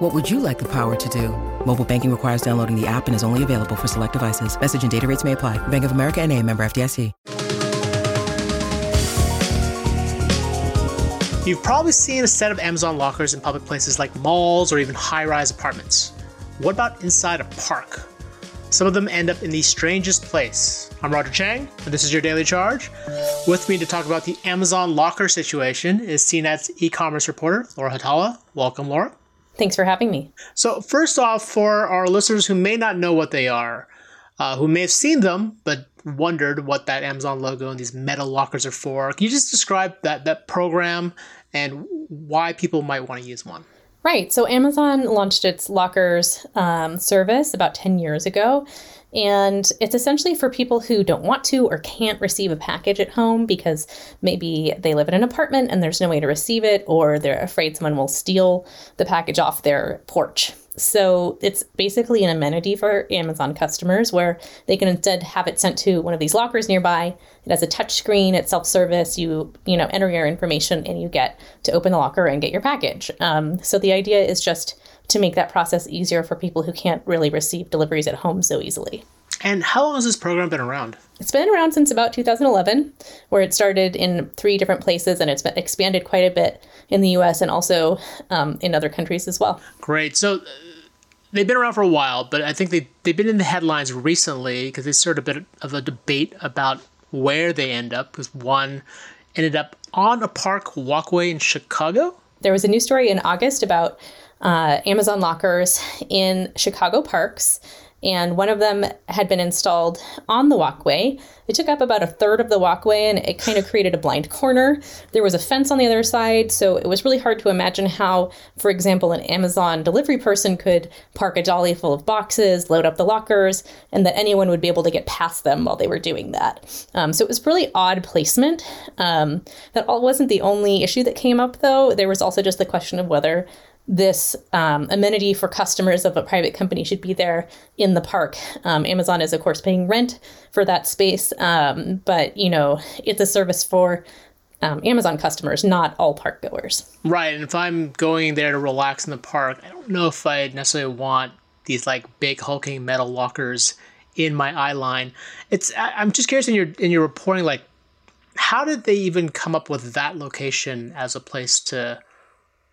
What would you like the power to do? Mobile banking requires downloading the app and is only available for select devices. Message and data rates may apply. Bank of America and a member FDIC. You've probably seen a set of Amazon lockers in public places like malls or even high-rise apartments. What about inside a park? Some of them end up in the strangest place. I'm Roger Cheng, and this is your Daily Charge. With me to talk about the Amazon locker situation is CNET's e-commerce reporter, Laura Hautala. Welcome, Laura. Thanks for having me. So, first off, for our listeners who may not know what they are, uh, who may have seen them but wondered what that Amazon logo and these metal lockers are for, can you just describe that that program and why people might want to use one? Right. So Amazon launched its lockers um, service about 10 years ago. And it's essentially for people who don't want to or can't receive a package at home because maybe they live in an apartment and there's no way to receive it, or they're afraid someone will steal the package off their porch. So it's basically an amenity for Amazon customers where they can instead have it sent to one of these lockers nearby. It has a touch screen, it's self-service. You you know enter your information and you get to open the locker and get your package. Um, so the idea is just to make that process easier for people who can't really receive deliveries at home so easily. And how long has this program been around? It's been around since about 2011, where it started in three different places and it's been expanded quite a bit in the US and also um, in other countries as well. Great. So they've been around for a while, but I think they, they've been in the headlines recently because they started a bit of a debate about where they end up, because one ended up on a park walkway in Chicago. There was a news story in August about uh, Amazon lockers in Chicago parks and one of them had been installed on the walkway. It took up about a third of the walkway and it kind of created a blind corner. There was a fence on the other side, so it was really hard to imagine how, for example, an Amazon delivery person could park a dolly full of boxes, load up the lockers, and that anyone would be able to get past them while they were doing that. Um, so it was really odd placement. Um, that all wasn't the only issue that came up, though. There was also just the question of whether this um, amenity for customers of a private company should be there in the park. Um, Amazon is, of course, paying rent for that space, um, but you know it's a service for um, Amazon customers, not all park goers. Right, and if I'm going there to relax in the park, I don't know if I necessarily want these like big hulking metal lockers in my eye line. It's I, am just curious in your in your reporting, like how did they even come up with that location as a place to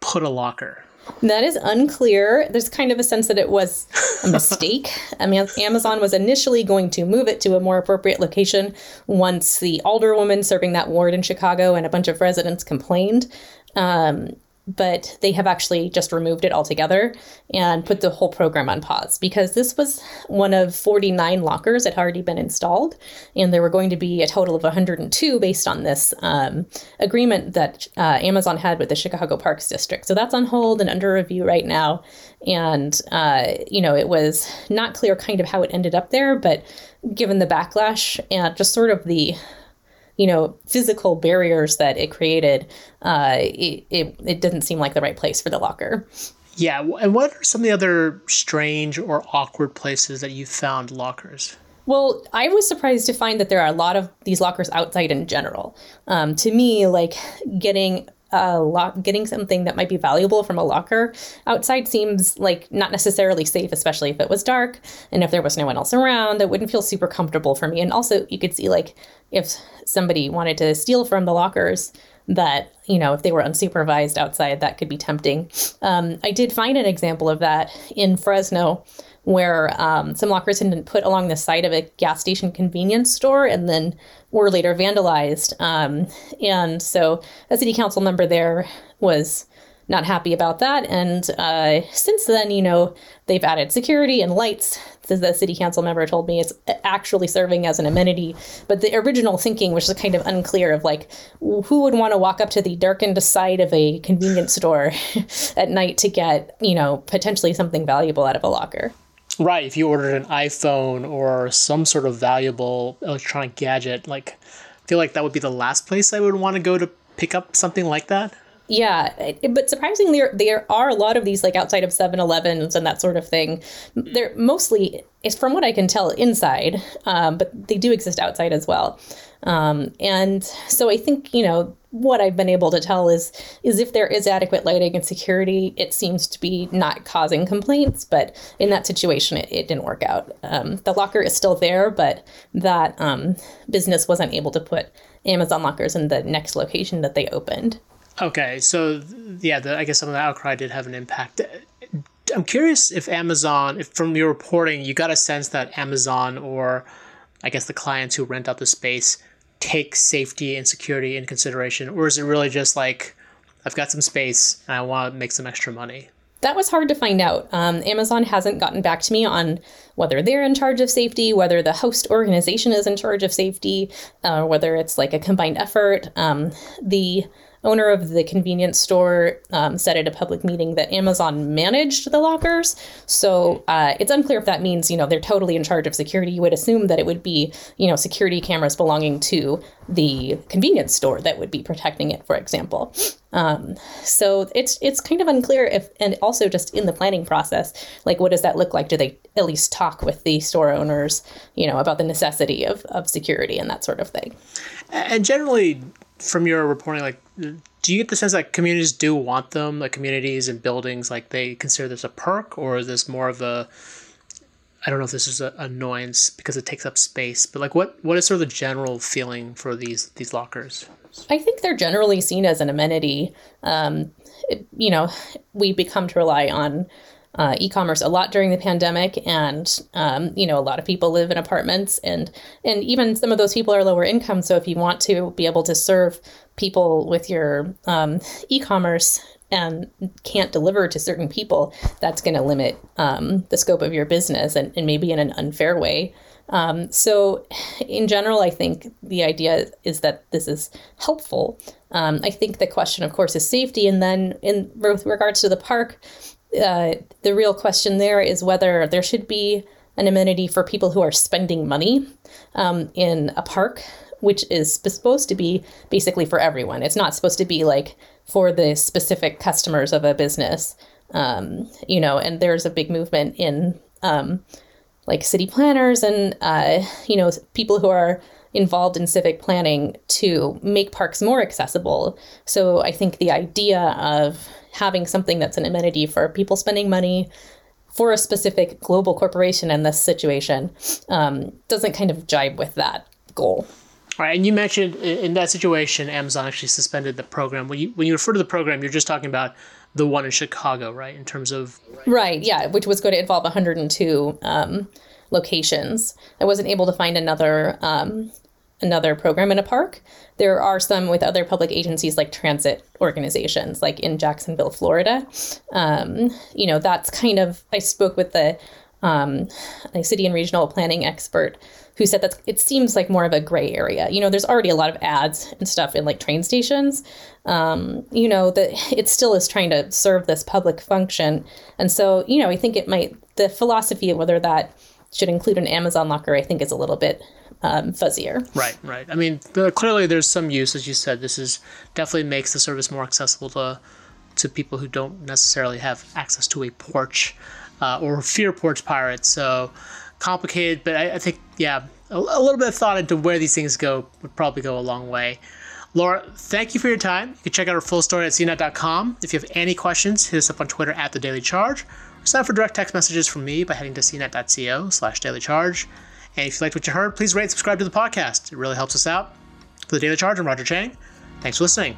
put a locker? That is unclear. There's kind of a sense that it was a mistake. I mean, Amazon was initially going to move it to a more appropriate location once the alderwoman serving that ward in Chicago and a bunch of residents complained. Um, but they have actually just removed it altogether and put the whole program on pause because this was one of 49 lockers that had already been installed, and there were going to be a total of 102 based on this um, agreement that uh, Amazon had with the Chicago Parks District. So that's on hold and under review right now. And, uh, you know, it was not clear kind of how it ended up there, but given the backlash and just sort of the you know physical barriers that it created, uh, it, it it didn't seem like the right place for the locker. Yeah, and what are some of the other strange or awkward places that you found lockers? Well, I was surprised to find that there are a lot of these lockers outside in general. Um, to me, like getting a lock, getting something that might be valuable from a locker outside seems like not necessarily safe, especially if it was dark and if there was no one else around. That wouldn't feel super comfortable for me. And also, you could see like if somebody wanted to steal from the lockers, that you know if they were unsupervised outside, that could be tempting. Um, I did find an example of that in Fresno where um, some lockers had been put along the side of a gas station convenience store and then were later vandalized. Um, and so a city council member there was not happy about that. And uh, since then, you know, they've added security and lights. The city council member told me it's actually serving as an amenity. But the original thinking was just kind of unclear of like, who would want to walk up to the darkened side of a convenience store at night to get, you know, potentially something valuable out of a locker. Right. If you ordered an iPhone or some sort of valuable electronic gadget, like I feel like that would be the last place I would want to go to pick up something like that. Yeah, but surprisingly, there are a lot of these like outside of 7-Elevens and that sort of thing. They're mostly, it's from what I can tell, inside, um, but they do exist outside as well. Um, and so I think you know what I've been able to tell is is if there is adequate lighting and security, it seems to be not causing complaints. But in that situation, it, it didn't work out. Um, the locker is still there, but that um, business wasn't able to put Amazon lockers in the next location that they opened. Okay, so yeah, the, I guess some of the outcry did have an impact. I'm curious if Amazon, if from your reporting, you got a sense that Amazon or I guess the clients who rent out the space take safety and security in consideration, or is it really just like I've got some space and I want to make some extra money? That was hard to find out. Um, Amazon hasn't gotten back to me on whether they're in charge of safety, whether the host organization is in charge of safety, uh, whether it's like a combined effort. Um, the owner of the convenience store um, said at a public meeting that Amazon managed the lockers. So uh, it's unclear if that means, you know, they're totally in charge of security. You would assume that it would be, you know, security cameras belonging to the convenience store that would be protecting it, for example. Um, so it's it's kind of unclear if, and also just in the planning process, like what does that look like? Do they at least talk with the store owners, you know, about the necessity of, of security and that sort of thing? And generally, from your reporting, like, do you get the sense that communities do want them, like communities and buildings, like they consider this a perk, or is this more of a I don't know if this is an annoyance because it takes up space, but like what what is sort of the general feeling for these these lockers? I think they're generally seen as an amenity. Um, it, you know, we become to rely on uh, e-commerce a lot during the pandemic, and um, you know a lot of people live in apartments, and and even some of those people are lower income. So if you want to be able to serve people with your um, e-commerce and can't deliver to certain people, that's going to limit um, the scope of your business, and, and maybe in an unfair way. Um, so, in general, I think the idea is that this is helpful. Um, I think the question, of course, is safety. And then, in with regards to the park, uh, the real question there is whether there should be an amenity for people who are spending money um, in a park, which is supposed to be basically for everyone. It's not supposed to be like for the specific customers of a business, um, you know. And there's a big movement in um, like city planners and uh, you know people who are involved in civic planning to make parks more accessible. So I think the idea of having something that's an amenity for people spending money for a specific global corporation in this situation um, doesn't kind of jibe with that goal. All right, and you mentioned in that situation, Amazon actually suspended the program. When you when you refer to the program, you're just talking about the one in Chicago, right? In terms of right, yeah, which was going to involve 102 um, locations. I wasn't able to find another um, another program in a park. There are some with other public agencies like transit organizations, like in Jacksonville, Florida. Um, you know, that's kind of, I spoke with the um, city and regional planning expert who said that it seems like more of a gray area. You know, there's already a lot of ads and stuff in like train stations. Um, you know, that it still is trying to serve this public function. And so, you know, I think it might, the philosophy of whether that should include an Amazon locker, I think is a little bit um, fuzzier. Right, right. I mean, clearly there's some use, as you said. This is definitely makes the service more accessible to to people who don't necessarily have access to a porch uh, or fear porch pirates. So complicated, but I, I think yeah, a, a, little bit of thought into where these things go would probably go a long way. Laura, thank you for your time. You can check out our full story at cnet.com. If you have any questions, hit us up on Twitter at the Daily Charge. Or sign up for direct text messages from me by heading to cnet.co slash daily charge. And if you liked what you heard, please rate and subscribe to the podcast. It really helps us out. For the Daily Charge, I'm Roger Cheng. Thanks for listening.